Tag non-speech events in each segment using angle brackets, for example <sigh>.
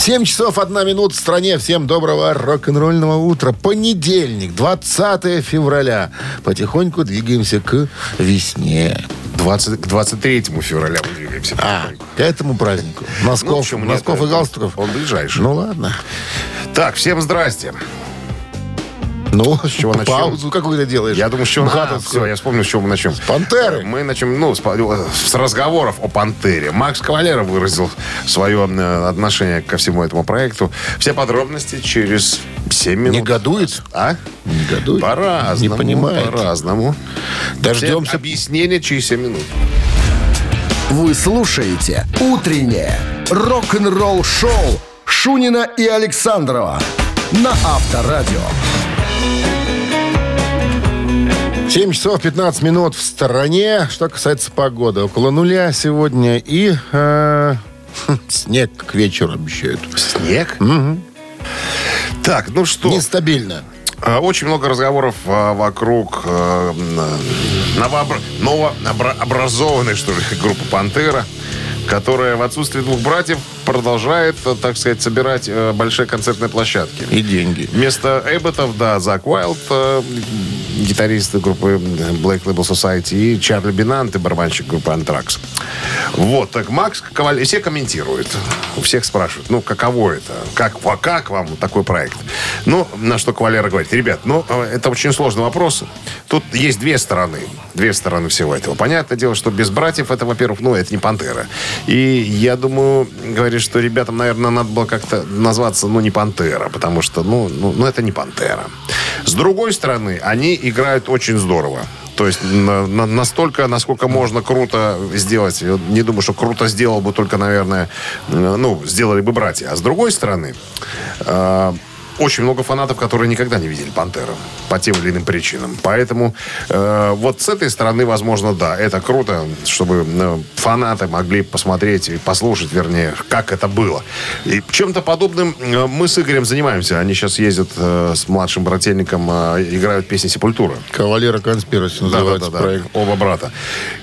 7 часов 1 минута в стране. Всем доброго рок-н-ролльного утра. Понедельник, 20 февраля. Потихоньку двигаемся к весне. 20, к 23 февраля мы двигаемся. А, к этому празднику. Носков, Ну, почему нет? носков и галстуков. Он ближайший. Ну ладно. Так, всем здрасте. Ну, <laughs> С чего начнем? паузу какую-то делаешь. Я думаю, с чего... А, все, я вспомнил, с чего мы начнем. С «Пантеры». Мы начнем, ну, с, с разговоров о «Пантере». Макс Кавалера выразил свое э, отношение ко всему этому проекту. Все подробности через 7 минут. Негодует? А? Негодует? По-разному. Не понимает. По-разному. Дождемся. Все объяснения через 7 минут. Вы слушаете «Утреннее рок-н-ролл-шоу» Шунина и Александрова на Авторадио. 7 часов 15 минут в стороне. Что касается погоды. Около нуля сегодня. И э, <laughs> снег к вечеру обещают. Снег? Так, ну что... Нестабильно. А, Очень много разговоров а, вокруг а, м, новообра- новообразованной, что ли, <laughs> группы «Пантера», которая в отсутствие двух братьев продолжает, э, так сказать, собирать э, большие концертные площадки. И деньги. Вместо Эбботов, да, Зак Уайлд, э, гитарист группы Black Label Society, и Чарли Бинант, и барабанщик группы Anthrax. Вот, так Макс Коваль... Все комментируют. У всех спрашивают, ну, каково это? Как, а как вам такой проект? Ну, на что Кавалера говорит, ребят, ну, э, это очень сложный вопрос. Тут есть две стороны. Две стороны всего этого. Понятное дело, что без братьев это, во-первых, ну, это не Пантера. И я думаю, говорит, что ребятам, наверное, надо было как-то назваться, ну, не Пантера, потому что, ну, ну, ну, это не Пантера. С другой стороны, они играют очень здорово. То есть на- на- настолько, насколько можно круто сделать. Не думаю, что круто сделал бы только, наверное, э, ну, сделали бы братья. А с другой стороны, э, очень много фанатов, которые никогда не видели «Пантеру» по тем или иным причинам. Поэтому э, вот с этой стороны, возможно, да, это круто, чтобы э, фанаты могли посмотреть и послушать, вернее, как это было. И чем-то подобным э, мы с Игорем занимаемся. Они сейчас ездят э, с младшим брательником, э, играют песни «Сепультура». Кавалера Конспираси Да, да, называется да, да. проект. Оба брата.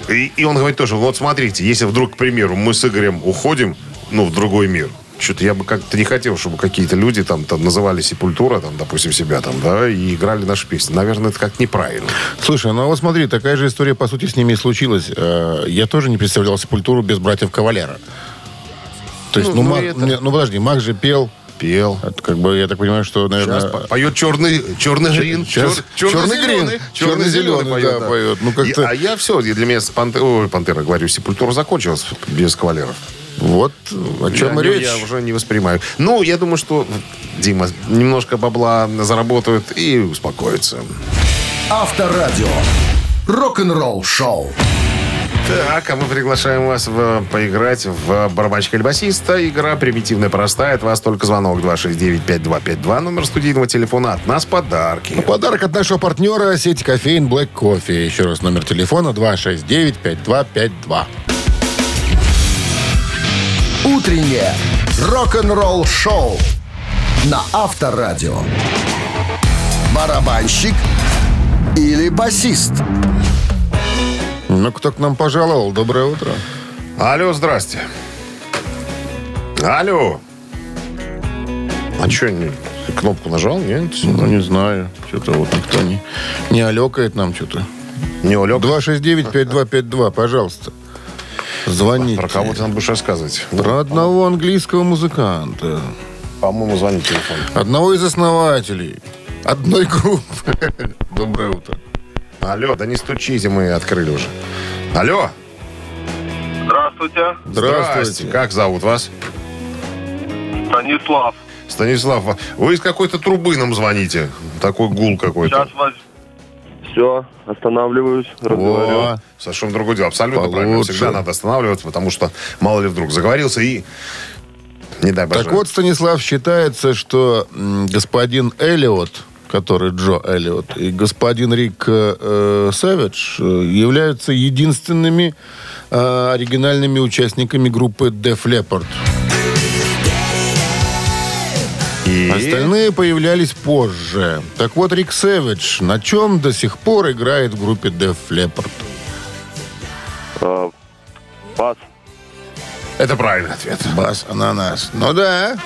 И, и он говорит тоже, вот смотрите, если вдруг, к примеру, мы с Игорем уходим, ну, в другой мир, что-то я бы как-то не хотел, чтобы какие-то люди там, там называли Сепультура, там, допустим, себя там, да, и играли наши песни. Наверное, это как неправильно. Слушай, ну а вот смотри, такая же история, по сути, с ними и случилась. Э, Я тоже не представлял Сепультуру без братьев Кавалера. То есть, Ну, ну, ну, Мак- это- не, ну подожди, Мак же пел. Пел. Это как бы, я так понимаю, что, наверное... Сейчас по- поет черный, черный грин. Сейчас чер- черный грин. Черно-зеленый Черно-зеленый, да, поет. Ну, как-то- а я все, для меня с Панте- ой, Пантера, говорю, Сепультура закончилась без кавалеров. Вот о чем я, речь. Я уже не воспринимаю. Ну, я думаю, что Дима немножко бабла заработают и успокоится. Авторадио. Рок-н-ролл-шоу. Так, а мы приглашаем вас в- поиграть в барабанщика или басиста. Игра примитивная, простая. От вас только звонок 269-5252. Номер студийного телефона. От нас подарки. Подарок от нашего партнера сети кофеин Black Coffee. Еще раз номер телефона 269-5252. Утреннее рок-н-ролл-шоу на Авторадио. Барабанщик или басист? Ну, кто к нам пожаловал? Доброе утро. Алло, здрасте. Алло. А что, не, кнопку нажал? Нет? Ну, не знаю. Что-то вот никто не, не алекает нам что-то. Не улег? 269-5252, пожалуйста. Звоните. Про кого ты нам будешь рассказывать? Про одного английского музыканта. По-моему, звонит телефон. Одного из основателей. Одной группы. <laughs> Доброе утро. Алло, да не стучите, мы открыли уже. Алло. Здравствуйте, Здравствуйте. Как зовут вас? Станислав. Станислав, вы из какой-то трубы нам звоните. Такой гул какой-то. Сейчас вас... Все, останавливаюсь, разговариваю. Совершенно другое дело. Абсолютно правильно. Получше. Всегда надо останавливаться, потому что мало ли вдруг заговорился и Не дай боже. Так вот, Станислав, считается, что господин Эллиот, который Джо Эллиот, и господин Рик э, Сэвидж э, являются единственными э, оригинальными участниками группы Def Leppard. И... Остальные появлялись позже. Так вот, Рик Сэвидж на чем до сих пор играет в группе Def Leppard? А, Пас. Это правильный ответ. Бас Ананас. Ну да.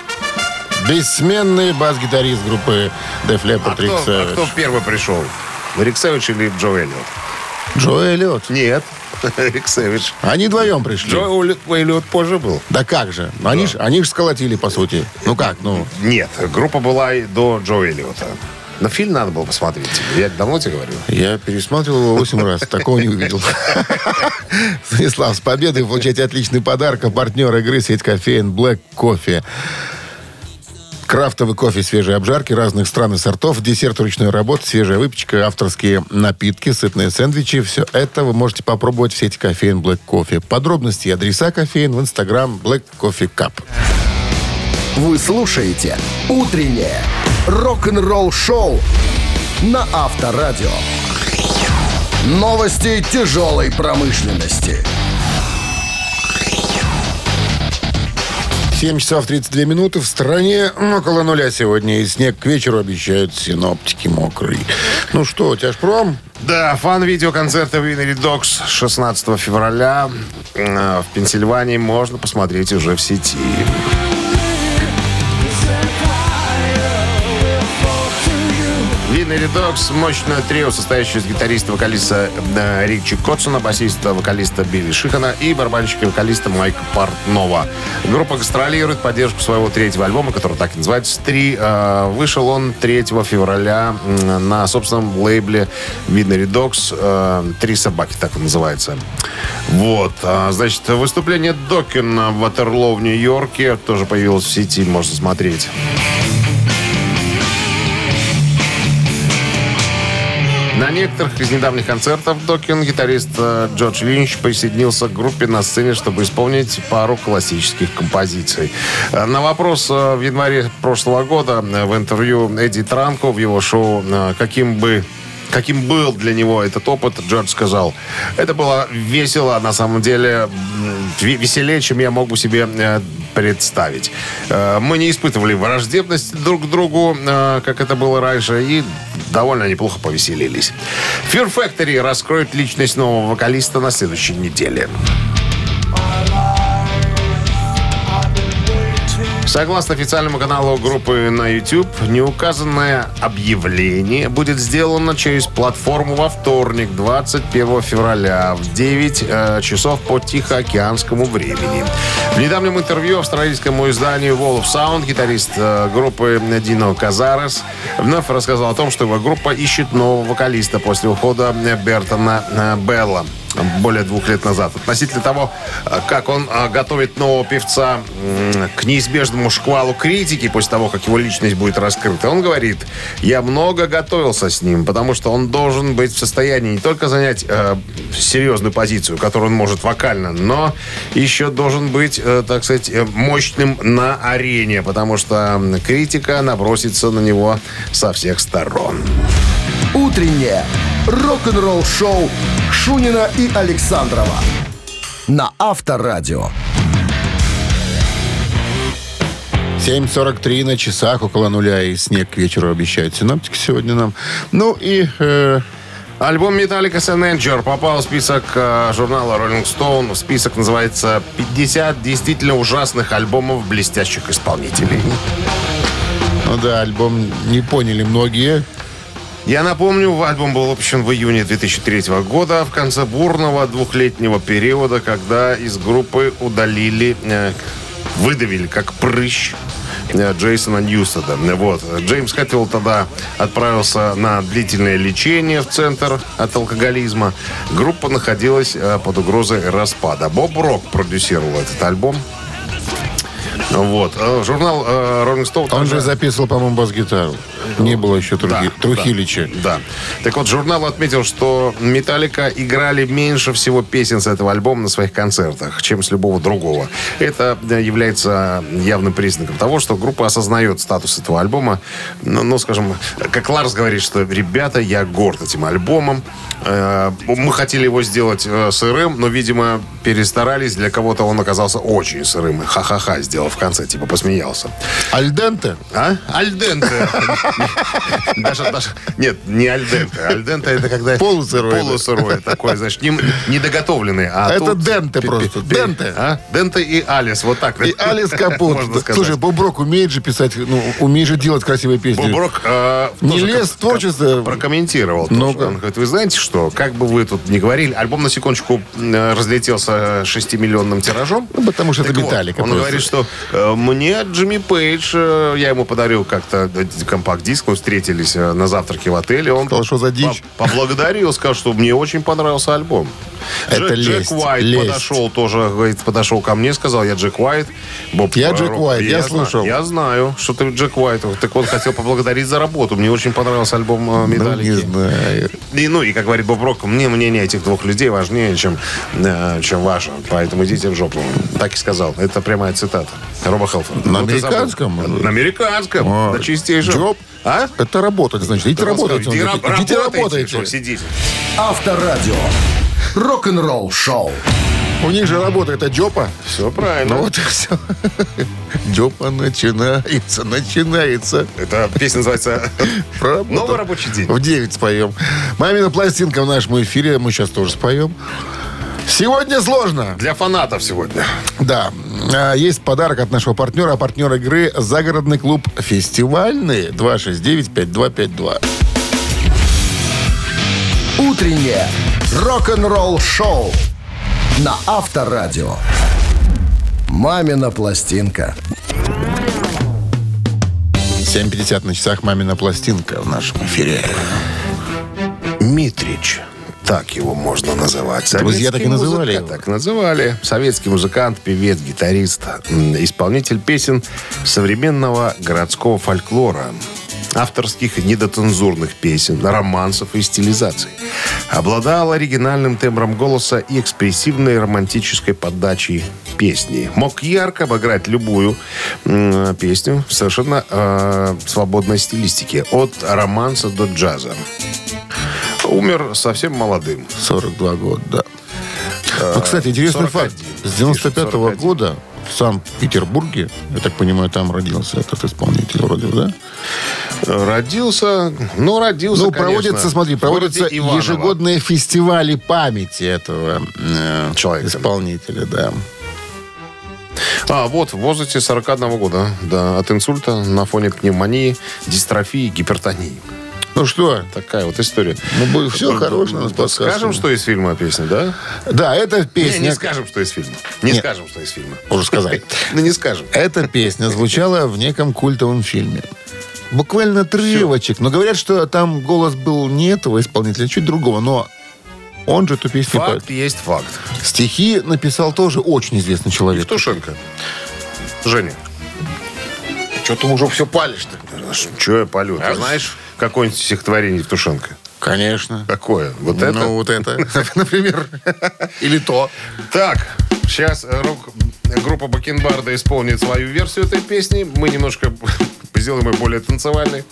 Бессменный бас-гитарист группы Def Leppard А Рик кто, а Сэвидж. кто первый пришел? Рик Сэвидж или Джо Эллиот? Джо Эллиот. Нет. <laughs> Сэвидж. Они вдвоем пришли. Джо Эллиот позже был. Да как же? Они ж, они ж сколотили, по сути. Ну как, ну... Нет, группа была и до Джо Эллиота. Но фильм надо было посмотреть. Я давно тебе говорю. Я пересматривал его 8 раз. Такого не увидел. <laughs> Станислав, с победой получаете отличный подарок. Партнер игры сеть кофеин Black Coffee. Крафтовый кофе свежей обжарки разных стран и сортов, десерт ручной работы, свежая выпечка, авторские напитки, сытные сэндвичи. Все это вы можете попробовать в сети кофеин Black Coffee. Подробности и адреса кофеин в инстаграм Black Coffee Cup. Вы слушаете «Утреннее рок-н-ролл-шоу» на Авторадио. Новости тяжелой промышленности. 7 часов 32 минуты. В стране около нуля сегодня. И снег к вечеру обещают синоптики мокрый. Ну что, тяжпром? Да, фан-видеоконцерта Winery Dogs 16 февраля э, в Пенсильвании можно посмотреть уже в сети. Winery Dogs – мощное трио, состоящее из гитариста, вокалиста э, Ричи Котсона, басиста, вокалиста Билли Шихана и барабанщика, вокалиста Майка Портнова. Группа гастролирует поддержку своего третьего альбома, который так и называется «Три». Э, Вышел он 3 февраля на собственном лейбле Winery Dogs э, «Три собаки», так он называется. Вот. А, Значит, выступление Докина в Ватерлоо в Нью-Йорке тоже появилось в сети, можно смотреть. На некоторых из недавних концертов Докин гитарист э, Джордж Линч присоединился к группе на сцене, чтобы исполнить пару классических композиций. Э, На вопрос э, в январе прошлого года в интервью Эдди Транко в его шоу «Каким бы Каким был для него этот опыт, Джордж сказал. Это было весело, на самом деле, веселее, чем я мог бы себе э, представить. Э, Мы не испытывали враждебность друг к другу, э, как это было раньше, и довольно неплохо повеселились. Fear Factory раскроет личность нового вокалиста на следующей неделе. Согласно официальному каналу группы на YouTube, неуказанное объявление будет сделано через платформу во вторник, 21 февраля в 9 э, часов по Тихоокеанскому времени. В недавнем интервью австралийскому изданию Wall of Sound гитарист э, группы Дино Казарес вновь рассказал о том, что его группа ищет нового вокалиста после ухода Бертона э, Белла более двух лет назад. Относительно того, как он э, готовит нового певца к неизбежному шквалу критики после того, как его личность будет раскрыта, он говорит, я много готовился с ним, потому что он должен быть в состоянии не только занять э, серьезную позицию, которую он может вокально, но еще должен быть, э, так сказать, э, мощным на арене, потому что критика набросится на него со всех сторон. «Утреннее рок-н-ролл-шоу» Шунина и Александрова на Авторадио. 7.43 на часах, около нуля, и снег к вечеру обещают синоптики сегодня нам. Ну и... э, Альбом Metallica Avenger попал в список э, журнала Rolling Stone. Список называется «50 действительно ужасных альбомов блестящих исполнителей». ну да, альбом не поняли многие. Я напомню, альбом был выпущен в июне 2003 года, в конце бурного двухлетнего периода, когда из группы удалили, э, выдавили как прыщ э, Джейсона Ньюстеда. Вот. Джеймс Хэтфилл тогда отправился на длительное лечение в центр от алкоголизма. Группа находилась э, под угрозой распада. Боб Рок продюсировал этот альбом. Вот. Журнал Rolling Stone... Он же записывал, по-моему, бас-гитару. Не было еще Трухи- Да, Трухилича. Да. Так вот, журнал отметил, что Металлика играли меньше всего песен с этого альбома на своих концертах, чем с любого другого. Это э, является явным признаком того, что группа осознает статус этого альбома. Ну, ну, скажем, как Ларс говорит, что ребята, я горд этим альбомом. Э, Мы хотели его сделать э, сырым, но, видимо, перестарались. Для кого-то он оказался очень сырым. Ха-ха-ха сделал в конце, типа посмеялся. Альденте? А? Альденте. <laughs> Даже, даже, нет, не альденте. Альденте это когда... Полусырое. Полусырое такое, значит, не, недоготовленный. А Это тут денте просто. Денте. А? Денте и Алис. Вот так. И Алис <laughs> сказать. Слушай, Боброк умеет же писать, ну, умеет же делать красивые песни. Боброк э, Не лез творчество. прокомментировал. Ну-ка. Он говорит, вы знаете что, как бы вы тут ни говорили, альбом на секундочку э, разлетелся 6-миллионным тиражом. Ну, потому что это вот, Металлика Он говорит, что э, мне Джимми Пейдж, э, я ему подарил как-то э, компакт-диск, мы встретились э, на завтраке в отеле. Он Сказал, что за дичь. по- поблагодарил, сказал, что мне очень понравился альбом. Это Джек, Джек лесть, Уайт лесть. подошел тоже, говорит, подошел ко мне, сказал, я Джек Уайт. Боб, Я Джек Уайт, я зна- слушал. Я знаю, что ты Джек Уайт. Так он хотел поблагодарить за работу. Мне очень понравился альбом э, Ну, не знаю. И, ну, и как говорит Боб Рок, мне мнение этих двух людей важнее, чем, э, чем ваше. Поэтому идите в жопу. Так и сказал. Это прямая цитата. Роба Хелфорда. На Ну, американском? На американском. А, на чистейшем. Джоб? А? Это работать, значит. Идите Да, работайте. Иди говорит. Идите работайте, что работайте. сидите. Авторадио. Рок-н-ролл шоу. У них же работа это Джопа. Все правильно. Ну вот и все. <laughs> Джопа начинается, начинается. Это песня называется. «Новый рабочий день». В 9 споем. Мамина пластинка в нашем эфире. Мы сейчас тоже споем. Сегодня сложно. Для фанатов сегодня. Да. А, Есть подарок от нашего партнера. А партнер игры «Загородный клуб фестивальный» 269-5252. Утреннее рок-н-ролл шоу на Авторадио. Мамина пластинка. 7.50 на часах «Мамина пластинка» в нашем эфире. Митрич. Так его можно называть. Друзья так и называли музыкант, его. Так называли. Советский музыкант, певец, гитарист, исполнитель песен современного городского фольклора. Авторских и недоцензурных песен, романсов и стилизаций. Обладал оригинальным тембром голоса и экспрессивной романтической подачей песни. Мог ярко обыграть любую м, песню в совершенно э, свободной стилистике. От романса до джаза. Умер совсем молодым. 42 года, да. Ну, кстати, интересный 41. факт. С 95 -го 41. года в Санкт-Петербурге, я так понимаю, там родился этот исполнитель вроде, да? Родился, ну, родился, Ну, конечно, проводятся, смотри, проводятся Иваново. ежегодные фестивали памяти этого э, Человека. исполнителя, да. А, вот, в возрасте 41 года, да, от инсульта на фоне пневмонии, дистрофии, гипертонии. Ну что, Такая вот история. ну, будет все хорошее у нас подсказано. Скажем, что из фильма песня, да? Да, это Не, песня... не скажем, что из фильма. Не Нет. скажем, что из фильма. Уже сказали. <laughs> Ну, не скажем. Эта песня звучала в неком культовом фильме. Буквально отрывочек. Но говорят, что там голос был не этого исполнителя, а чуть другого. Но он же эту песню поет. Факт есть факт. Стихи написал тоже очень известный человек. Евтушенко. Женя. Что ты уже все палишь-то? Че я полю? Ты знаешь какое-нибудь стихотворение Евтушенко? Конечно. Какое? Вот это? Ну, вот это, <laughs> например. Или то. Так, сейчас группа Бакенбарда исполнит свою версию этой песни. Мы немножко <laughs> сделаем ее более танцевальной.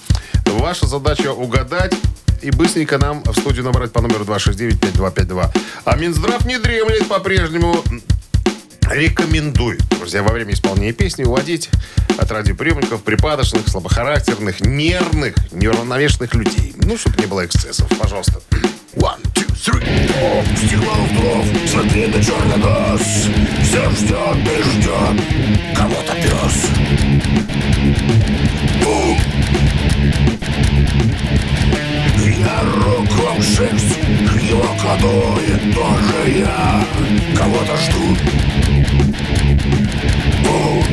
Ваша задача угадать и быстренько нам в студию набрать по номеру 269-5252. А Минздрав не дремлет по-прежнему. Рекомендует, друзья, во время исполнения песни уводить от радиоприемников припадочных, слабохарактерных, нервных, неуравновешенных людей. Ну, чтобы не было эксцессов, пожалуйста. <clears throat> One, two, three. Стеклов, смотри на черный нос Все ждет и ждет Кого-то пес Бум! Я руком шерсть Его кодует тоже я Кого-то жду Бум!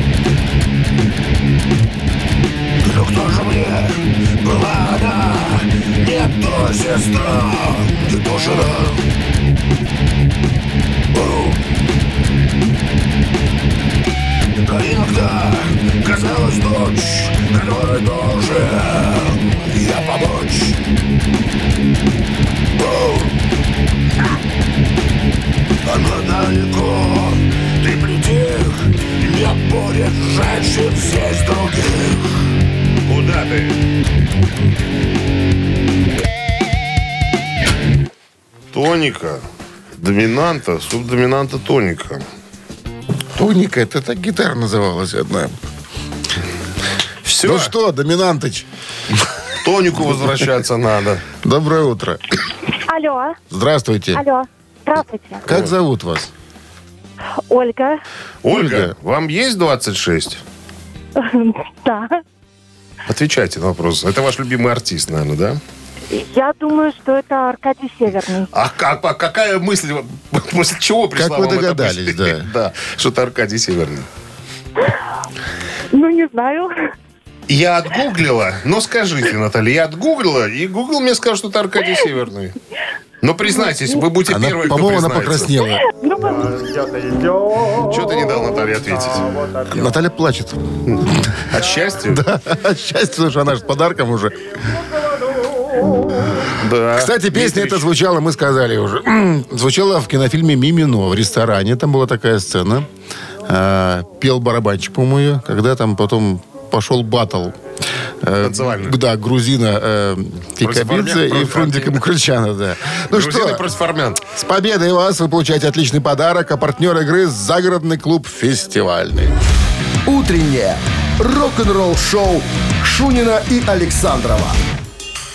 Ну кто же мне была она Не то сестра, не то жена Бум! Иногда Оказалась дочь, которой должен я помочь. О! Однако ты притих, не будет женщин здесь других. Куда ты? Тоника. Доминанта, субдоминанта тоника. Тоника, это так гитара называлась одна. Все, Ну что, Доминантыч, тонику возвращаться надо. доброе утро. Алло, Здравствуйте. алло. Здравствуйте. Как зовут вас? Ольга. Ольга, Ольга. вам есть 26? <laughs> Да. Отвечайте на вопрос. Это ваш любимый артист, наверное, да? Я думаю, что это Аркадий Северный. А, как, а какая мысль, <laughs> после чего пришла Как вы догадались, мысль? <laughs> да, что это Аркадий Северный. Ну, не знаю. Я отгуглила, но скажите, Наталья, я отгуглила, и Гугл мне сказал, что это Аркадий Северный. Но признайтесь, вы будете Она, первой, по-моему, она покраснела. Ну, Чего ты не дал Наталье ответить? Наталья плачет. От счастья? <laughs> От счастья, потому что она же с подарком уже. Да. Кстати, песня эта звучала, мы сказали уже, <clears throat> звучала в кинофильме «Мимино» в ресторане. Там была такая сцена. А, Пел барабанщик, по-моему, ее, когда там потом пошел батл. э, Танцевальный. Да, грузина э, Кикабидзе и армян. Мукрычана, да. Ну Грузины что, против армян. с победой вас вы получаете отличный подарок, а партнер игры – загородный клуб «Фестивальный». Утреннее рок-н-ролл-шоу Шунина и Александрова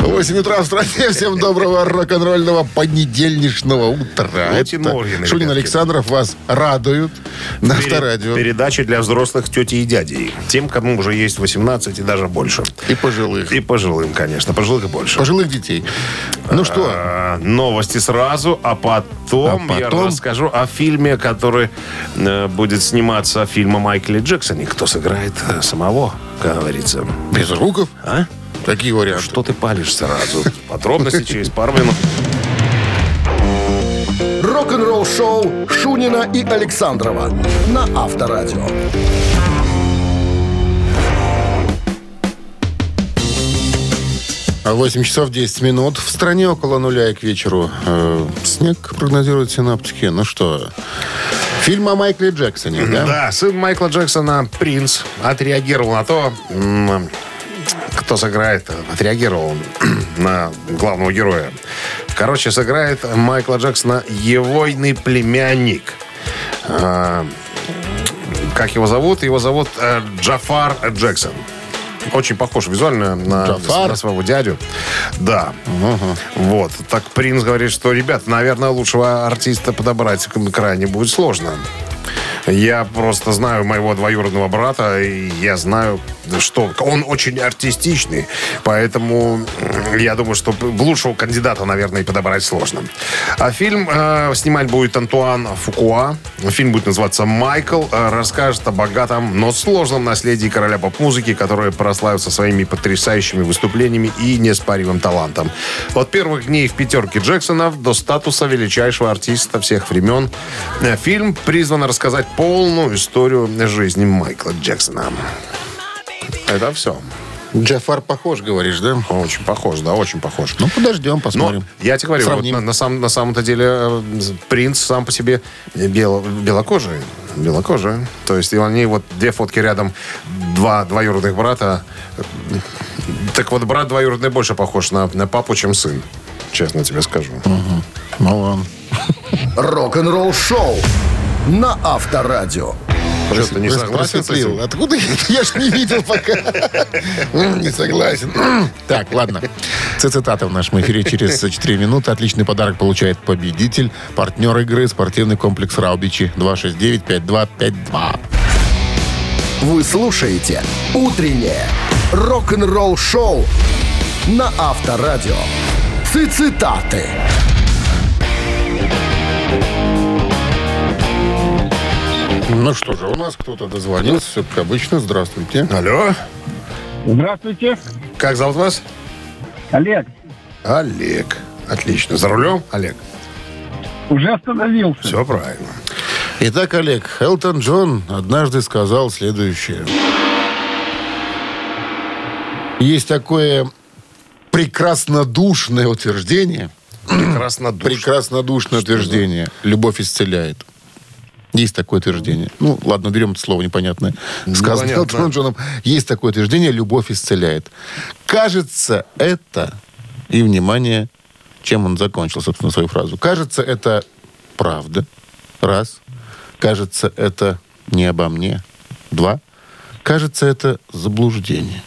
8 утра в стране. Всем доброго рок-н-ролльного понедельничного утра. Будьте Это Норгины, Шунин ребятки. Александров вас радуют на авторадио. Передачи для взрослых тети и дядей. Тем, кому уже есть 18 и даже больше. И пожилых. И пожилым, конечно. Пожилых и больше. Пожилых детей. Ну что, А, Новости сразу, а потом, А я потом? расскажу о фильме, который э, будет сниматься, фильм о Майкле Джексоне. Кто сыграет э, самого, как говорится. без звуков? А? Какие варианты? Что ты палишь сразу? Подробности через пару минут. Рок-н-ролл-шоу Шунина и Александрова на Авторадио. А 8 часов 10 минут. В стране около нуля и к вечеру э, снег прогнозируют синаптики. Ну что, фильм о Майкле Джексоне, да? Да, сын Майкла Джексона, Принц, отреагировал на то, кто сыграет, отреагировал <clears throat> на главного героя. Короче, сыграет Майкла Джексона егойный племянник. А, Как его зовут? Его зовут э, Джафар Джексон. Очень похож визуально на, Джафар? на своего дядю. Да. Вот. Так принц говорит, что, ребят, наверное, лучшего артиста подобрать крайне будет сложно. Я просто знаю моего двоюродного брата, и я знаю, что он очень артистичный, поэтому я думаю, что лучшего кандидата, наверное, и подобрать сложно. А фильм э, снимать будет Антуан Фукуа. Фильм будет называться «Майкл». Э, расскажет о богатом, но сложном наследии короля поп-музыки, который прославился своими потрясающими выступлениями и неоспоримым талантом. От первых дней в пятерке Джексонов до статуса величайшего артиста всех времен. Э, Фильм призван рассказать полную историю жизни Майкла Джексона. Это все. Джафар похож, говоришь, да? Очень похож, да, очень похож. Ну, подождем, Но посмотрим. я тебе говорю, вот на, на самом, на самом-то деле э, принц сам по себе бел, белокожий. Белокожий. То есть и они вот две фотки рядом, два двоюродных брата. Так вот, брат двоюродный больше похож на, на папу, чем сын. Честно тебе скажу. Ну, ладно. Рок-н-ролл-шоу на Авторадио. Что, ты не согласен с этим? Откуда я? <laughs> Я ж не видел пока. <laughs> Не согласен. <clears throat> Так, ладно. Цитата в нашем эфире через <laughs> 4 минуты. Отличный подарок получает победитель. Партнер игры спортивный комплекс Раубичи 269-5252. Вы слушаете «Утреннее рок-н-ролл-шоу» на Авторадио. Цитаты. Ну что же, у нас кто-то дозвонился, все как обычно. Здравствуйте. Алло. Здравствуйте, Как зовут вас? Олег. Олег. Отлично. За рулем, Олег? Уже остановился. Все правильно. Итак, Олег, Элтон Джон однажды сказал следующее. Есть такое прекраснодушное утверждение. Прекраснодушно. Прекраснодушное утверждение. Любовь исцеляет. Есть такое утверждение. Ну, ладно, берем это слово непонятное. Сказано Непонятно. Элтоном Джоном. Есть такое утверждение. Любовь исцеляет. Кажется, это... И, внимание, чем он закончил, собственно, свою фразу. Кажется, это правда. Раз. Кажется, это не обо мне. Два. Кажется, это заблуждение.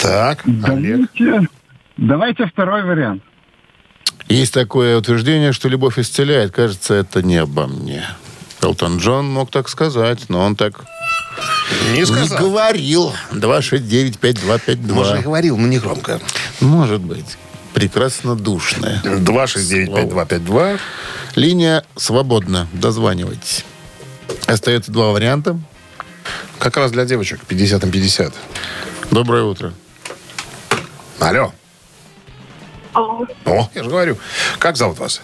Так, Олег. Давайте, давайте второй вариант. Есть такое утверждение, что любовь исцеляет. Кажется, это не обо мне. Элтон Джон мог так сказать, но он так Не не сказал. говорил. 269-5252. Может, и говорил, но не громко. Может быть. Прекрасно душная. 269-5252. Линия свободна. Дозванивайтесь. Остается два варианта. Как раз для девочек 50 на 50. Доброе утро. Алло. Алло. О, я же говорю. Как зовут вас?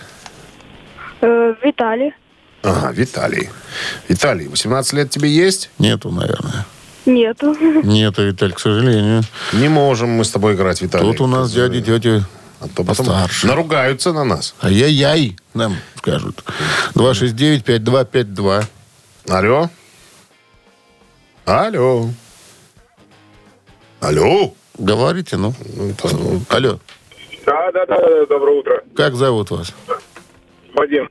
Э, Виталий. Ага, Виталий. Виталий, 18 лет тебе есть? Нету, наверное. Нету. <laughs> Нету, Виталь, к сожалению. Не можем мы с тобой играть, Виталий. Тут у нас дяди, тети А то потом постарше. наругаются на нас. Ай-яй-яй, нам скажут. 269-5252. Алло. Алло. Алло. Говорите, ну. Ну, ну, Алло, Да, да, да, доброе утро. как зовут вас? Вадим.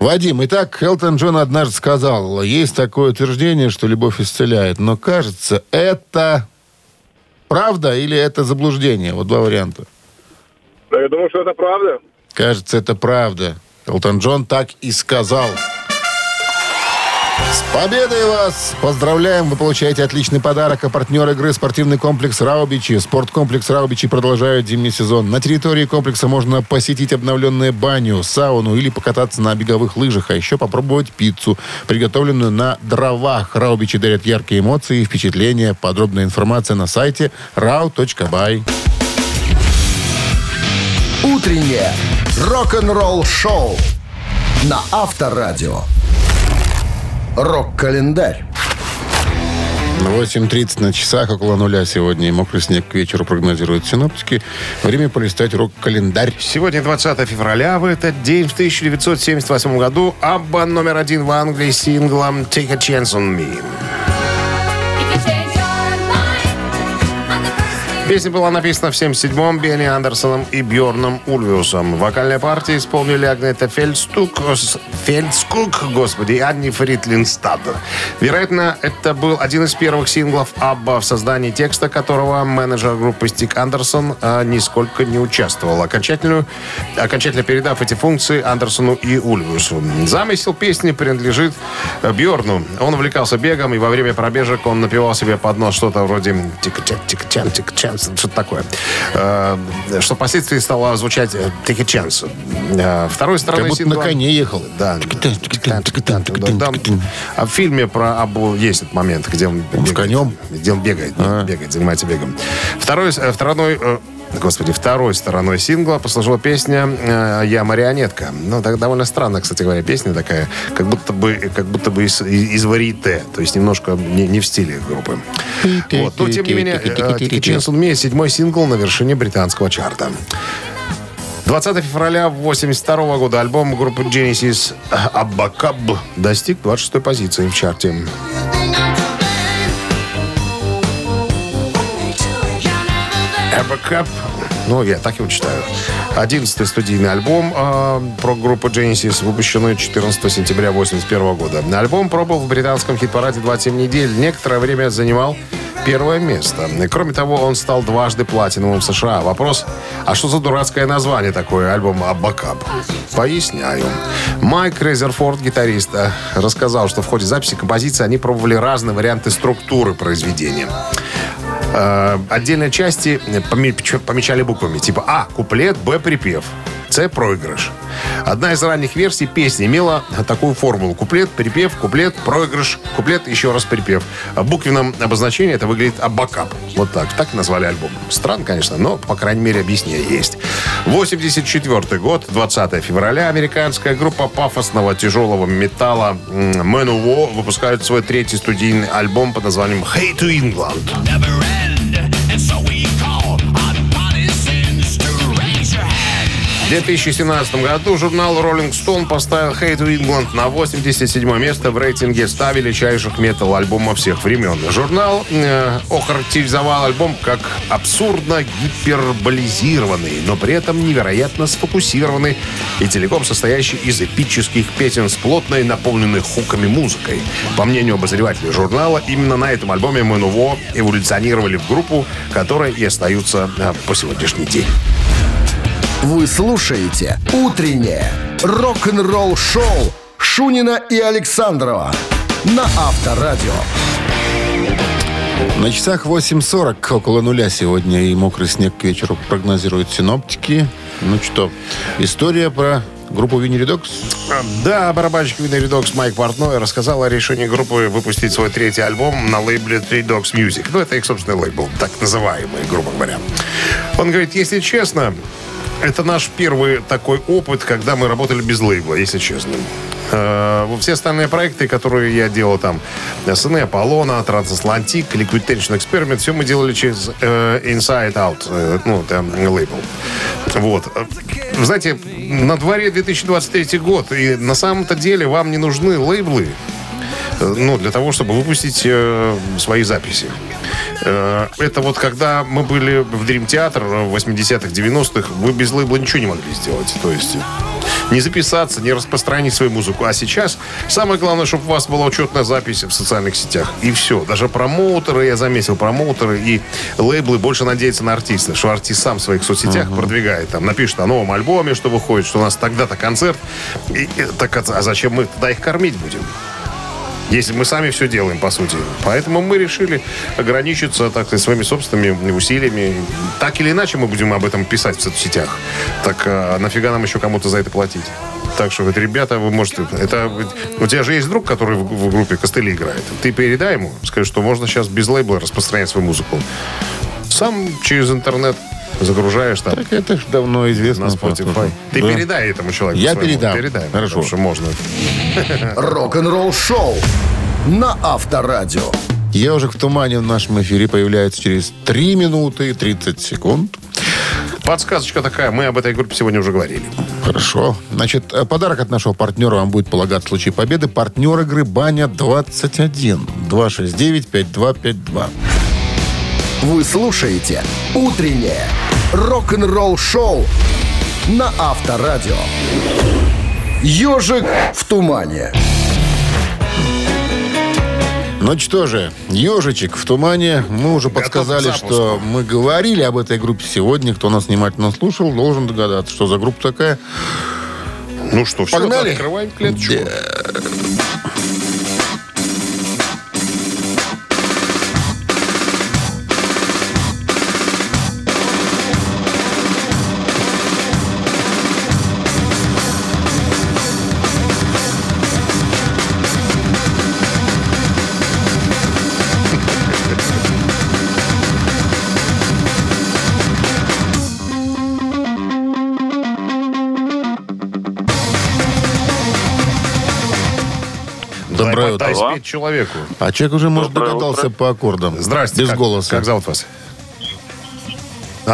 Вадим, итак, Элтон Джон однажды сказал, есть такое утверждение, что любовь исцеляет, но кажется, это правда или это заблуждение? Вот два варианта. Да, я думаю, что это правда. Кажется, это правда. Элтон Джон так и сказал. С победой вас! Поздравляем! Вы получаете отличный подарок. А партнер игры спортивный комплекс «Раубичи». Спорткомплекс «Раубичи» продолжает зимний сезон. На территории комплекса можно посетить обновленную баню, сауну или покататься на беговых лыжах, а еще попробовать пиццу, приготовленную на дровах. «Раубичи» дарят яркие эмоции и впечатления. Подробная информация на сайте rau.by. Утреннее рок-н-ролл-шоу на Авторадио. Рок-календарь. 8.30 на часах, около нуля сегодня. И мокрый снег к вечеру прогнозируют синоптики. Время полистать рок-календарь. Сегодня 20 февраля. В этот день, в 1978 году, Абба номер один в Англии с синглом «Take a Chance on Me». Песня была написана в 77-м Бенни Андерсоном и Бьорном Ульвиусом. Вокальные партии исполнили Агнета Фельдстук, Фельдскук, господи, и Анни-Фрид Лингстад. Вероятно, это был один из первых синглов Абба, в создании текста которого менеджер группы Стиг Андерсон а, нисколько не участвовал. Окончательную, окончательно передав эти функции Андерсону и Ульвиусу. Замысел песни принадлежит э, Бьорну. Он увлекался бегом, и во время пробежек он напевал себе под нос что-то вроде тик-чак, тик-чан, тик-чан, что-то такое. Э, Что впоследствии стало звучать э, «Take a chance». Э, Второй стороной Как будто сингла- на коне ехал. Да. А в фильме про Абу есть этот момент, где он бегает. конем? Где он бегает, А. бегает, занимается бегом. Второй, второй, Господи, второй стороной сингла послужила песня «Я марионетка». Ну, так довольно странно, кстати говоря, песня такая, как будто бы, как будто бы из, из варьете, то есть немножко не, не в стиле группы. Вот. Но, тем не менее, э, «Take a Chance on Me» седьмой сингл на вершине британского чарта. 20 февраля 82 года альбом группы Genesis «Аббакаб» достиг 26 позиции в чарте. Аббакаб, ну, я так его читаю. 11-й студийный альбом э, про группу Genesis, выпущенный 14 сентября 81 года. Альбом пробыл в британском хит-параде 27 недель. Некоторое время занимал первое место. И, кроме того, он стал дважды платиновым в США. Вопрос, а что за дурацкое название такое альбом «Аббакаб»? Поясняю. Майк Резерфорд, гитарист, э, рассказал, что в ходе записи композиции они пробовали разные варианты структуры произведения. Э, отдельные части помечали буквами. Типа А – куплет, Б – припев, С – проигрыш. Одна из ранних версий песни имела такую формулу. Куплет, припев, куплет, проигрыш, куплет, еще раз припев. В буквенном обозначении это выглядит абакап. Вот так. Так и назвали альбом. Странно, конечно, но, по крайней мере, объяснение есть. 84 год, 20 февраля, американская группа пафосного тяжелого металла м, Man of War выпускают свой третий студийный альбом под названием «Hey to England». В 2017 году журнал Rolling Stone поставил Hate to England на 87 место в рейтинге 100 величайших метал-альбомов всех времен. Журнал э, охарактеризовал альбом как абсурдно гиперболизированный, но при этом невероятно сфокусированный и целиком состоящий из эпических песен с плотной, наполненной хуками музыкой. По мнению обозревателей журнала, именно на этом альбоме Мануво эволюционировали в группу, которая и остаются э, по сегодняшний день. Вы слушаете «Утреннее рок-н-ролл-шоу» Шунина и Александрова на Авторадио. На часах 8.40 около нуля сегодня и мокрый снег к вечеру прогнозируют синоптики. Ну что, история про группу Винни Редокс? Да, барабанщик Винни Редокс Майк Портной рассказал о решении группы выпустить свой третий альбом на лейбле Three Dogs Music. Ну, это их собственный лейбл, так называемый, грубо говоря. Он говорит, если честно, это наш первый такой опыт, когда мы работали без лейбла, если честно. Э, Все остальные проекты, которые я делал там, СН, Аполлона, Трансатлантик, Liquid Tension Experiment, все мы делали через э, Inside Out, э, ну, там, лейбл. Вот. Знаете, на дворе 2023 год, и на самом-то деле вам не нужны лейблы, э, ну, для того, чтобы выпустить э, свои записи. Э, это вот когда мы были в Дрим Театр в 80-х, 90-х, вы без лейбла ничего не могли сделать. То есть э, не записаться, не распространить свою музыку. А сейчас самое главное, чтобы у вас была учетная запись в социальных сетях. И все. Даже промоутеры, я заметил, промоутеры и лейблы больше надеются на артиста, что артист сам в своих соцсетях продвигает. Там напишет о новом альбоме, что выходит, что у нас тогда-то концерт. И, так, а зачем мы тогда их кормить будем? Если мы сами все делаем, по сути. Поэтому мы решили ограничиться, так сказать, своими собственными усилиями. Так или иначе мы будем об этом писать в соцсетях. Так а нафига нам еще кому-то за это платить? Так что, говорит, ребята, вы можете... Это, у тебя же есть друг, который в, в группе костыли играет. Ты передай ему, скажи, что можно сейчас без лейбла распространять свою музыку. Сам через интернет загружаешь там Так это ж давно известно. на Spotify. Ты Да. передай этому человеку. Я своему. передам. Передай. Хорошо. Потому что можно. Рок-н-ролл-шоу на Авторадио. Ежик в тумане в нашем эфире появляется через 3 минуты и 30 секунд. Подсказочка такая. Мы об этой группе сегодня уже говорили. Хорошо. Значит, э, подарок от нашего партнера вам будет полагаться в случае победы. Партнер игры «Баня-21». 269-5252. Вы слушаете «Утреннее рок-н-ролл-шоу» на Авторадио. «Ежик в тумане». Ну что же, ежичек в тумане. Мы уже подсказали, что мы говорили об этой группе сегодня. Кто нас внимательно слушал, должен догадаться, что за группа такая. Ну что, все, Погнали? открываем клеточку. Спеть человеку. А человек уже, может, Доброе догадался утро. по аккордам. Здрасте. Без как, голоса. Как зовут вас?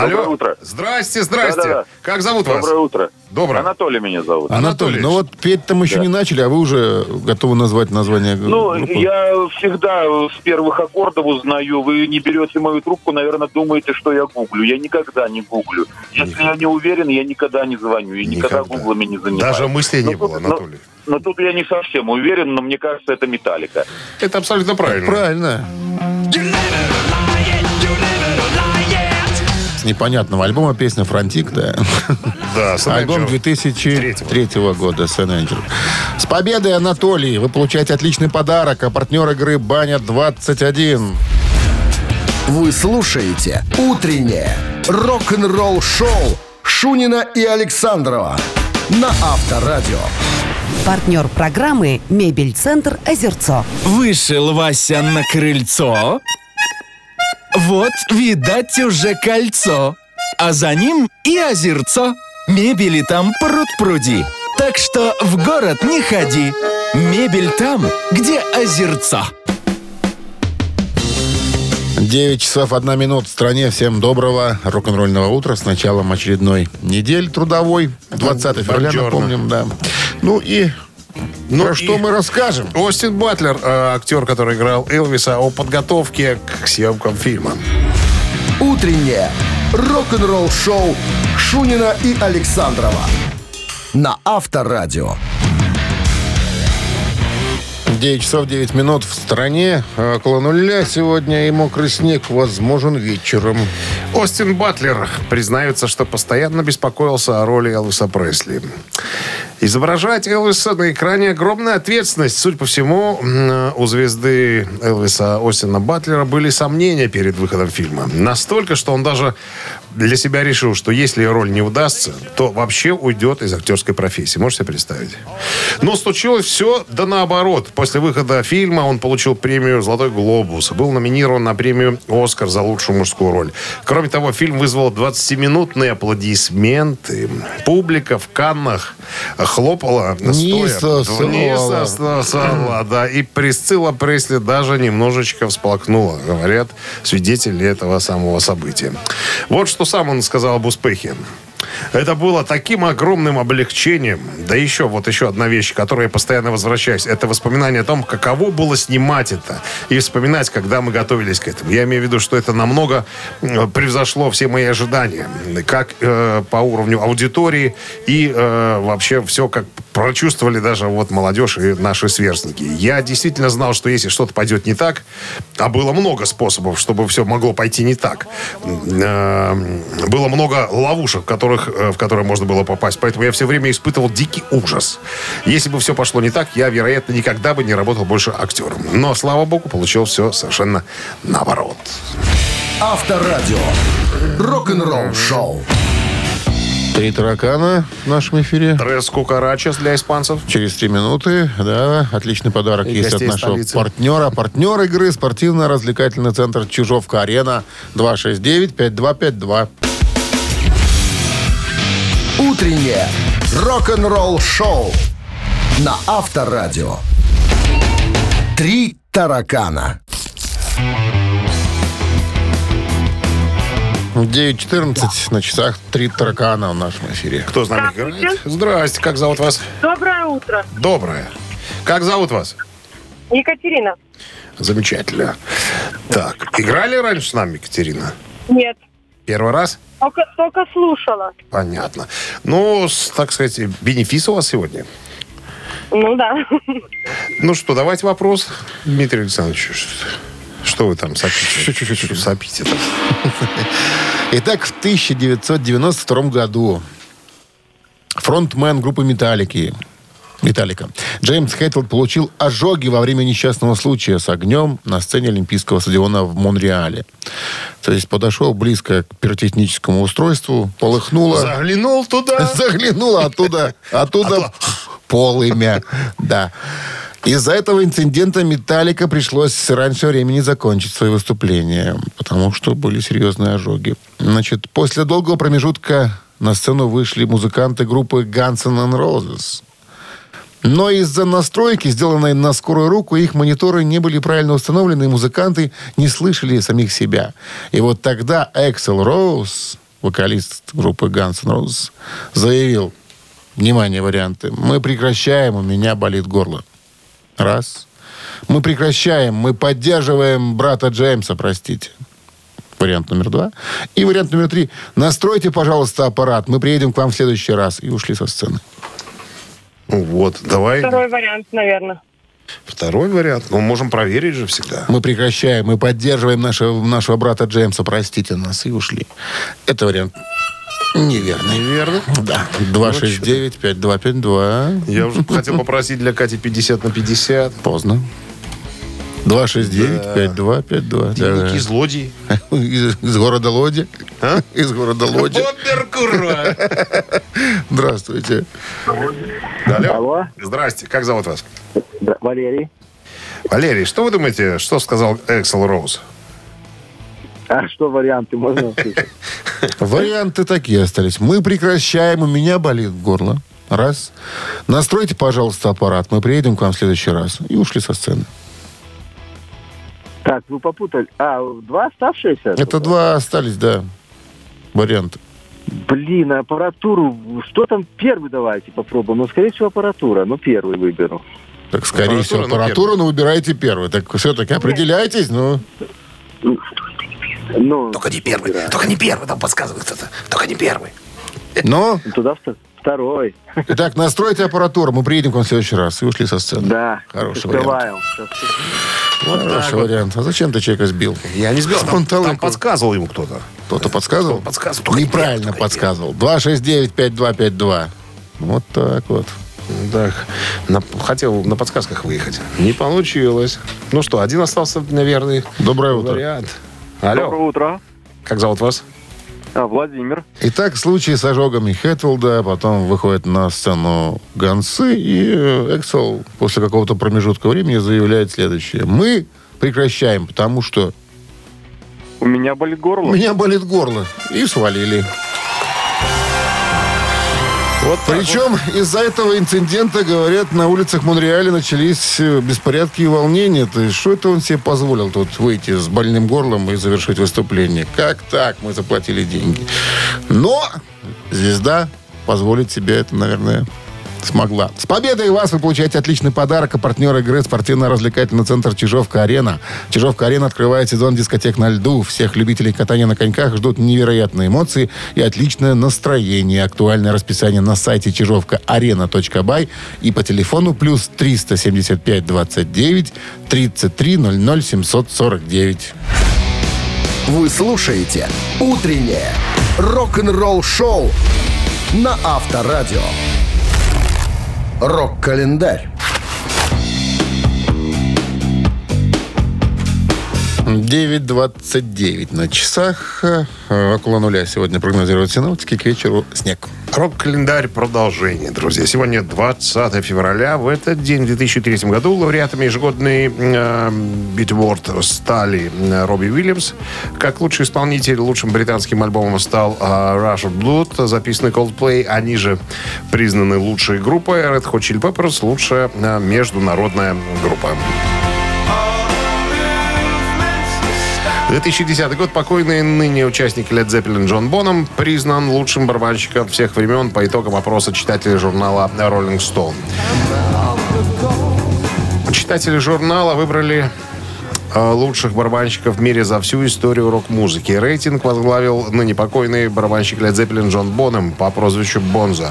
Доброе Алло. утро. Здрасте, здрасте. Да-да-да. Как зовут вас? Доброе утро. Доброе. Анатолий меня зовут. Анатолий, ну вот петь-то мы еще не начали, а вы уже готовы назвать название Ну, группы? я всегда с первых аккордов узнаю. Вы не берете мою трубку, наверное, думаете, что я гуглю. Я никогда не гуглю. Если я не уверен, я никогда не звоню. И никогда, Никогда. гуглами не занимаюсь. Даже мыслей не было, Анатолий. Но тут я не совсем уверен, но мне кажется, это металлика. Это абсолютно правильно. Правильно. С непонятного альбома песня «Фронтик», да. Да, Альбом Angel. 2003 года «Сэн Энджел». С победой, Анатолий! Вы получаете отличный подарок, а партнер игры «Баня-21». Вы слушаете «Утреннее рок-н-ролл-шоу» Шунина и Александрова на Авторадио. Партнер программы «Мебель-центр Озерцо». Вышел Вася на крыльцо. Вот, видать, уже кольцо. А за ним и озерцо. Мебели там пруд-пруди. Так что в город не ходи. Мебель там, где озерцо. 9 часов 1 минут в стране. Всем доброго рок-н-ролльного утра с началом очередной недели трудовой. 20 февраля, Бонжорно. напомним, да. Ну и Ну про что мы расскажем? Остин Батлер, э, актер, который играл Элвиса, о подготовке к съемкам фильма. Утреннее рок-н-ролл-шоу Шунина и Александрова на Авторадио. 9 часов 9 минут в стране. А Около нуля сегодня и мокрый снег возможен вечером. Остин Батлер признается, что постоянно беспокоился о роли Элвиса Пресли. Изображать Элвиса на экране огромная ответственность. Судя по всему, м, у звезды Элвиса Остина Батлера были сомнения перед выходом фильма. Настолько, что он даже для себя решил, что если роль не удастся, то вообще уйдет из актерской профессии. Можете себе представить? Но случилось все да наоборот. После выхода фильма он получил премию «Золотой глобус». Был номинирован на премию «Оскар» за лучшую мужскую роль. Кроме того, фильм вызвал 20-минутные аплодисменты. Публика в Каннах хлопала стоя. Не сосала, да. И Присцилла Пресли даже немножечко всплакнула, говорят свидетели этого самого события. Вот что сам он сказал об успехе. Это было таким огромным облегчением. Да еще, вот еще одна вещь, к которой я постоянно возвращаюсь. Это воспоминание о том, каково было снимать это. И вспоминать, когда мы готовились к этому. Я имею в виду, что это намного э, превзошло все мои ожидания. Как э, по уровню аудитории и э, вообще все, как прочувствовали даже вот молодежь и наши сверстники. Я действительно знал, что если что-то пойдет не так, а было много способов, чтобы все могло пойти не так. Э, Было много ловушек, в, которых, э, в которые можно было попасть. Поэтому я все время испытывал дикий ужас. Если бы все пошло не так, я, вероятно, никогда бы не работал больше актером. Но, слава богу, получил все совершенно наоборот. Авторадио. Рок-н-ролл-шоу. Три таракана в нашем эфире. Трес Кукарачес для испанцев. Через три минуты, да, отличный подарок И есть от нашего столицы. партнера. Партнер игры спортивно-развлекательный центр Чижовка-Арена 269-5252. Утреннее рок-н-ролл-шоу на Авторадио. Три таракана. 9.14 на часах три таракана в нашем эфире. Кто с нами играет? Здрасте, как зовут вас? Доброе утро. Доброе. Как зовут вас? Екатерина. Замечательно. Так, играли раньше с нами, Екатерина? Нет. Первый раз? Только, только слушала. Понятно. Ну, с, так сказать, бенефис у вас сегодня. Ну да. Ну что, давайте вопрос, Дмитрий Александрович. Что вы там сопите? Сопите? Итак, в 1992 году фронтмен группы «Металлики» Металлика. Джеймс Хэтфилд получил ожоги во время несчастного случая с огнем на сцене Олимпийского стадиона в Монреале. То есть подошел близко к пиротехническому устройству, полыхнуло. Заглянул туда. Заглянуло оттуда, оттуда полымя. Да. Из-за этого инцидента Металлика пришлось раньше времени закончить свое выступление, потому что были серьезные ожоги. Значит, после долгого промежутка на сцену вышли музыканты группы Guns N' Roses. Но из-за настройки, сделанной на скорую руку, их мониторы не были правильно установлены, и музыканты не слышали самих себя. И вот тогда Эксел Роуз, вокалист группы Guns N' Roses, заявил, внимание, варианты, мы прекращаем, у меня болит горло. Раз. Мы прекращаем, мы поддерживаем брата Джеймса, простите. Вариант номер два. И вариант номер три. Настройте, пожалуйста, аппарат, мы приедем к вам в следующий раз. И ушли со сцены. Ну Вот, давай. Второй вариант, наверное. Второй вариант. Ну, можем проверить же всегда. Мы прекращаем, мы поддерживаем нашего, нашего брата Джеймса, простите нас, и ушли. Это вариант неверный. Неверно. Да. 269-5252. Я уже хотел попросить для Кати 50 на 50. Поздно. 269-5252. Дневники злодей. <laughs> Из, из города Лоди. А? <laughs> Из города Лоди. Кура. <laughs> Здравствуйте. Алло. Алло. Здрасте. Как зовут вас? Да, Валерий. Валерий, что вы думаете, что сказал Эксел Роуз? А что варианты можно услышать? <laughs> Варианты такие остались. Мы прекращаем, у меня болит горло. Раз. Настройте, пожалуйста, аппарат. Мы приедем к вам в следующий раз. И ушли со сцены. Так, вы попутали. А, два оставшиеся? Это два остались, да, варианта. Блин, аппаратуру. Что там первый давайте попробуем? Ну, скорее всего, аппаратура. Ну, первый выберу. Так, скорее Аппаратура, всего, ну, аппаратуру, но выбирайте первую. Так все-таки определяйтесь, ну. Ну, Только не первый, только не первый, там подсказывает кто-то. Только не первый. Но, туда вто- второй. итак, настройте аппаратуру. Мы приедем к вам в следующий раз. И ушли со сцены. Да. Хороший вариант. Открываем. Хороший вариант. А зачем ты человека сбил? Я не сбил, там, там подсказывал ему кто-то. Кто-то подсказывал? Подсказывал. только не Неправильно только подсказывал. 269-5252. Вот так вот. Да, на- хотел на подсказках выехать. Не получилось. Ну что, один остался, наверное, Доброе утро. вариант. Алло, утро. как зовут вас? А, Владимир. Итак, случай с ожогами Хэтфилда, потом выходит на сцену Гансы, и э, Эксел после какого-то промежутка времени заявляет следующее. Мы прекращаем, потому что У меня болит у горло. меня болит горло. И свалили. Вот Причем из-за этого инцидента, говорят, на улицах Монреаля начались э, беспорядки и волнения. То есть, что это он себе позволил тут выйти с больным горлом и завершить выступление? Как так? Мы заплатили деньги. Но звезда позволить себе это, наверное, смогла. С победой вас вы получаете отличный подарок. А партнер игры спортивно-развлекательный центр «Чижовка-арена». «Чижовка-арена» открывает сезон дискотек на льду. Всех любителей катания на коньках ждут невероятные эмоции и отличное настроение. Актуальное расписание на сайте чижовка-арена.бай и по телефону плюс 375 29 33 00 749. Вы слушаете «Утреннее рок-н-ролл-шоу» на Авторадио. Рок-календарь. 9.29 на часах. Э, Около нуля сегодня прогнозируют синоптики. К вечеру снег. Рок-календарь продолжение, друзья. Сегодня 20 февраля. В этот день, в 2003 году, лауреатами ежегодной э, Битворд стали э, Робби Уильямс. Как лучший исполнитель, лучшим британским альбомом стал э, Rush of Blood, записанный Coldplay. Они же признаны лучшей группой. Red Hot Chili Peppers лучшая э, международная группа. 2010 год. Покойный ныне участник Led Zeppelin Джон Боном признан лучшим барабанщиком всех времен по итогам опроса читателей журнала Rolling Stone. Читатели журнала выбрали э, лучших барабанщиков в мире за всю историю рок-музыки. Рейтинг возглавил ныне покойный барабанщик Led Zeppelin Джон Бонем по прозвищу Бонза.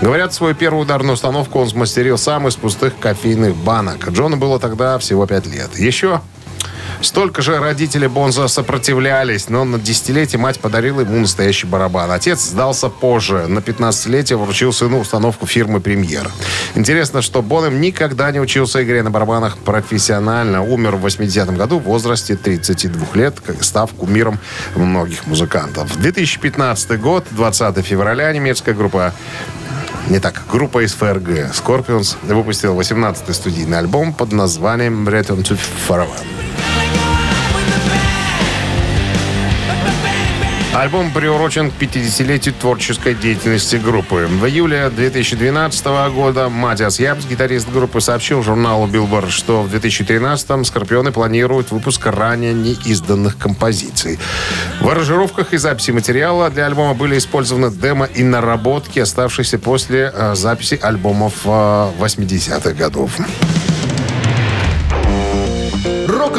Говорят, свою первую ударную установку он смастерил сам из пустых кофейных банок. Джону было тогда всего пять лет. Еще Столько же родители Бонза сопротивлялись, но на десятилетие мать подарила ему настоящий барабан. Отец сдался позже. На 15-летие вручил сыну установку фирмы «Премьер». Интересно, что Бонем никогда не учился игре на барабанах профессионально. Умер в 80-м году в возрасте 32 лет, став кумиром многих музыкантов. 2015 год, 20 февраля, немецкая группа не так, группа из ФРГ Scorpions выпустила 18-й студийный альбом под названием Return to Forever. Альбом приурочен к 50-летию творческой деятельности группы. В июле 2012 года Матиас Ябс, гитарист группы, сообщил журналу Billboard, что в 2013-м Скорпионы планируют выпуск ранее неизданных композиций. В аранжировках и записи материала для альбома были использованы демо и наработки, оставшиеся после э, записи альбомов э, 80-х годов.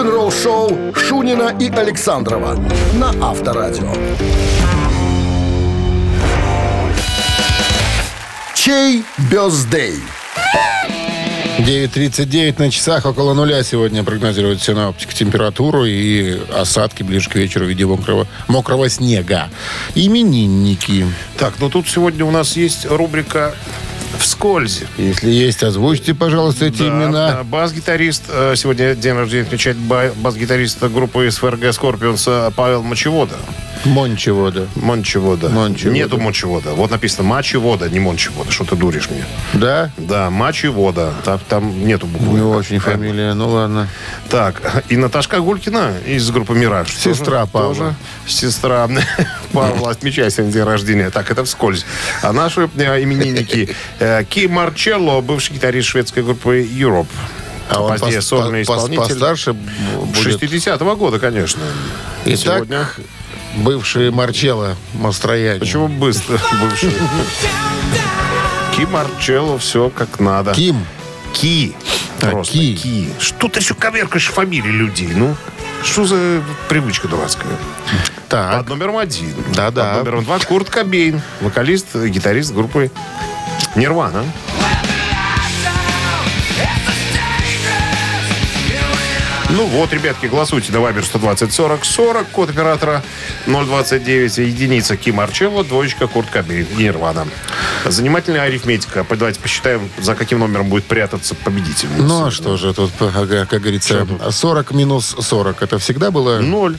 Рок-н-ролл-шоу Шунина и Александрова на Авторадио. Чей бездей? 9.39 на часах, около нуля сегодня прогнозируют синоптики температуру и осадки ближе к вечеру в виде мокрого, мокрого снега. Именинники. Так, ну тут сегодня у нас есть рубрика «Вскользь». Если есть, озвучьте, пожалуйста, эти Да, имена. Бас-гитарист, э, сегодня день рождения отмечает ба- бас-гитарист группы СФРГ Скорпионс э, Павел Мочевода. Мончевода. Мончевода. Мончевода. Нету Мончевода. Вот написано Мачевода, не Мончевода. Что ты дуришь мне? Да? Да, Мачевода. Так, там нету буквы. Не очень фамилия, ну ладно. Так, и Наташка Гулькина из группы «Мираж». Сестра Тоже- Павла. тоже сестра Павла отмечает сегодня день рождения. Так, это вскользь. А наши э, именинники. э, Ки Марчелло, бывший гитарист шведской группы «Europe». А он Позднее пос- сольный пос- исполнитель. постарше будет. 60-го года, конечно. Итак, Сегодня. бывший Марчелло Мастрояне. Почему быстро <laughs> бывший? Ки Марчелло, все как надо. Ким. Ки. Просто Ки. Ки. Что ты все коверкаешь фамилии людей? Ну, что за привычка дурацкая? Так. Под номером один. Да-да. Под номером два Курт Кобейн. Вокалист, гитарист группы Нирвана. Ну вот, ребятки, голосуйте на Вайбер 120 40 40, код оператора 029, единица Ким Арчелло, двоечка Курт Кобейн Нирвана. Занимательная арифметика. Давайте посчитаем, за каким номером будет прятаться победитель. Ну, а что же тут, как говорится, 40 минус 40. Это всегда было? Ноль.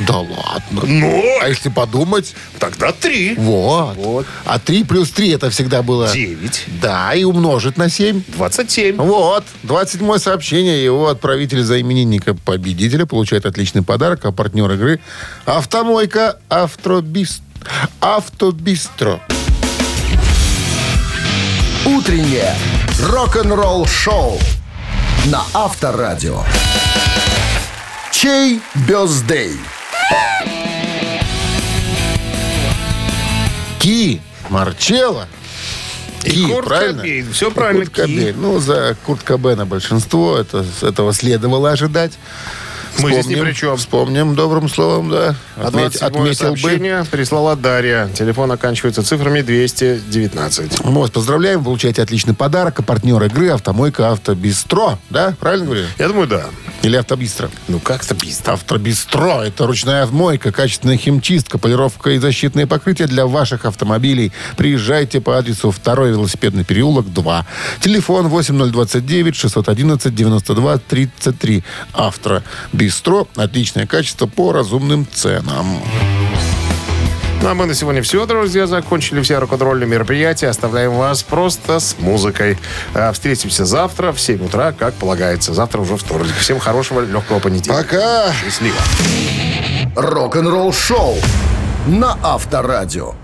Да ладно. Ноль. А если подумать, Тогда три. вот. Вот. А 3 плюс 3 это всегда было... Девять. Да, и умножить на 7. 27. Вот, 27 сообщение. Его отправитель за именинника победителя получает отличный подарок, а партнер игры «Автомойка Автобист... Автобистро». Утреннее рок-н-ролл-шоу на Авторадио. Чей бездей? Ки, Марчелло. И Курт правильно? Кобейн. Все правильно, Курт Ки. Кобейн. Ну, за Курт Кобейна большинство. Это, этого следовало ожидать. Мы здесь ни Вспомним- при чем. Вспомним добрым словом, да. А Отметь- 27 отметил бы. прислала Дарья. Телефон оканчивается цифрами 219. Вот, поздравляем, вы получаете отличный подарок. А партнер игры «Автомойка Автобистро». Да, правильно говорю? Я думаю, да. Или «Автобистро». Ну, как-то быстро. Автобистро – это ручная мойка, качественная химчистка, полировка и защитные покрытия для ваших автомобилей. Приезжайте по адресу 2 велосипедный переулок, 2. Телефон 8029-611-92-33. Автобистро – отличное качество по разумным ценам. Ну, а мы на сегодня все, друзья. Закончили все рок-н-ролльные мероприятия. Оставляем вас просто с музыкой. А, Встретимся завтра в 7 утра, как полагается. Завтра уже вторник. Всем хорошего, легкого понедельника. Пока! Счастливо. Рок-н-ролл-шоу на Авторадио.